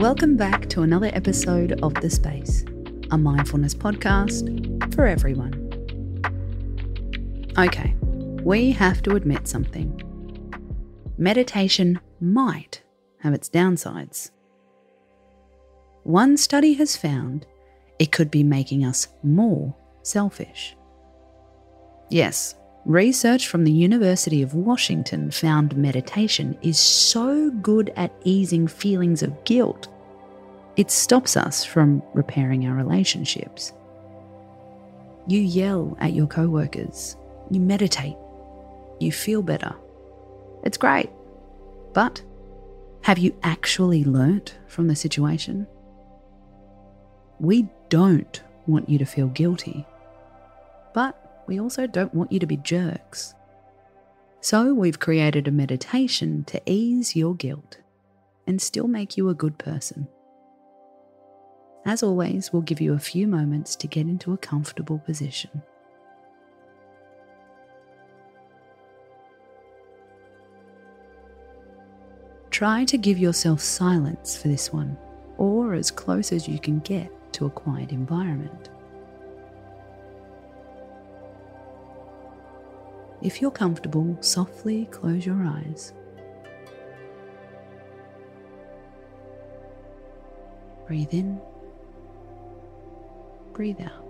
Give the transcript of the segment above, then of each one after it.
Welcome back to another episode of The Space, a mindfulness podcast for everyone. Okay, we have to admit something. Meditation might have its downsides. One study has found it could be making us more selfish. Yes, research from the University of Washington found meditation is so good at easing feelings of guilt, it stops us from repairing our relationships. You yell at your coworkers, you meditate, you feel better. It's great. But have you actually learnt from the situation? We don't want you to feel guilty, but we also don't want you to be jerks. So we've created a meditation to ease your guilt and still make you a good person. As always, we'll give you a few moments to get into a comfortable position. Try to give yourself silence for this one, or as close as you can get to a quiet environment. If you're comfortable, softly close your eyes. Breathe in, breathe out.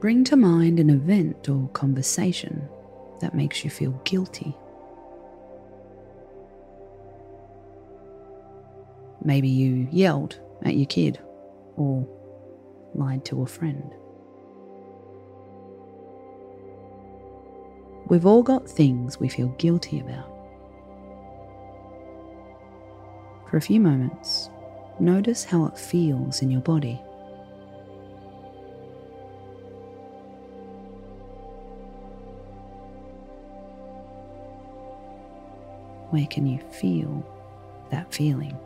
Bring to mind an event or conversation that makes you feel guilty. Maybe you yelled at your kid or lied to a friend. We've all got things we feel guilty about. For a few moments, notice how it feels in your body. Where can you feel that feeling?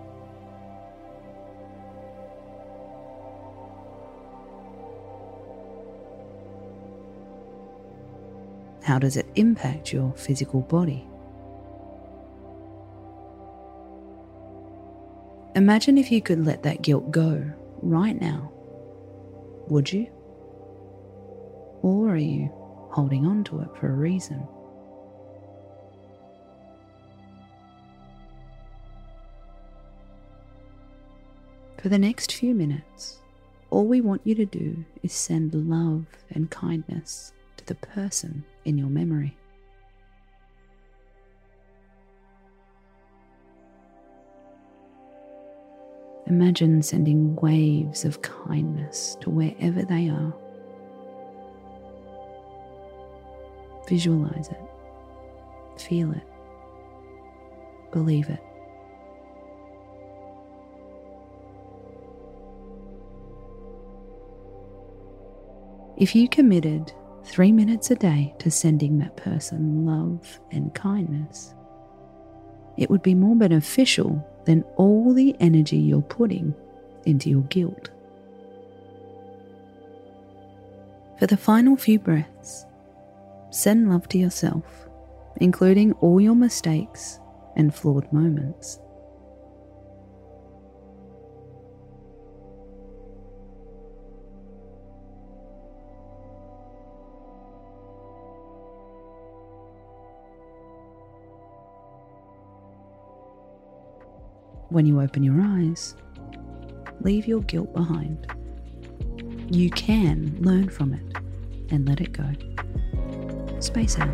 How does it impact your physical body? Imagine if you could let that guilt go right now. Would you? Or are you holding on to it for a reason? For the next few minutes, all we want you to do is send love and kindness the person in your memory. Imagine sending waves of kindness to wherever they are. Visualize it, feel it, believe it. If you committed three minutes a day to sending that person love and kindness, it would be more beneficial than all the energy you're putting into your guilt. For the final few breaths, send love to yourself, including all your mistakes and flawed moments. when you open your eyes, leave your guilt behind. You can learn from it and let it go. Space out.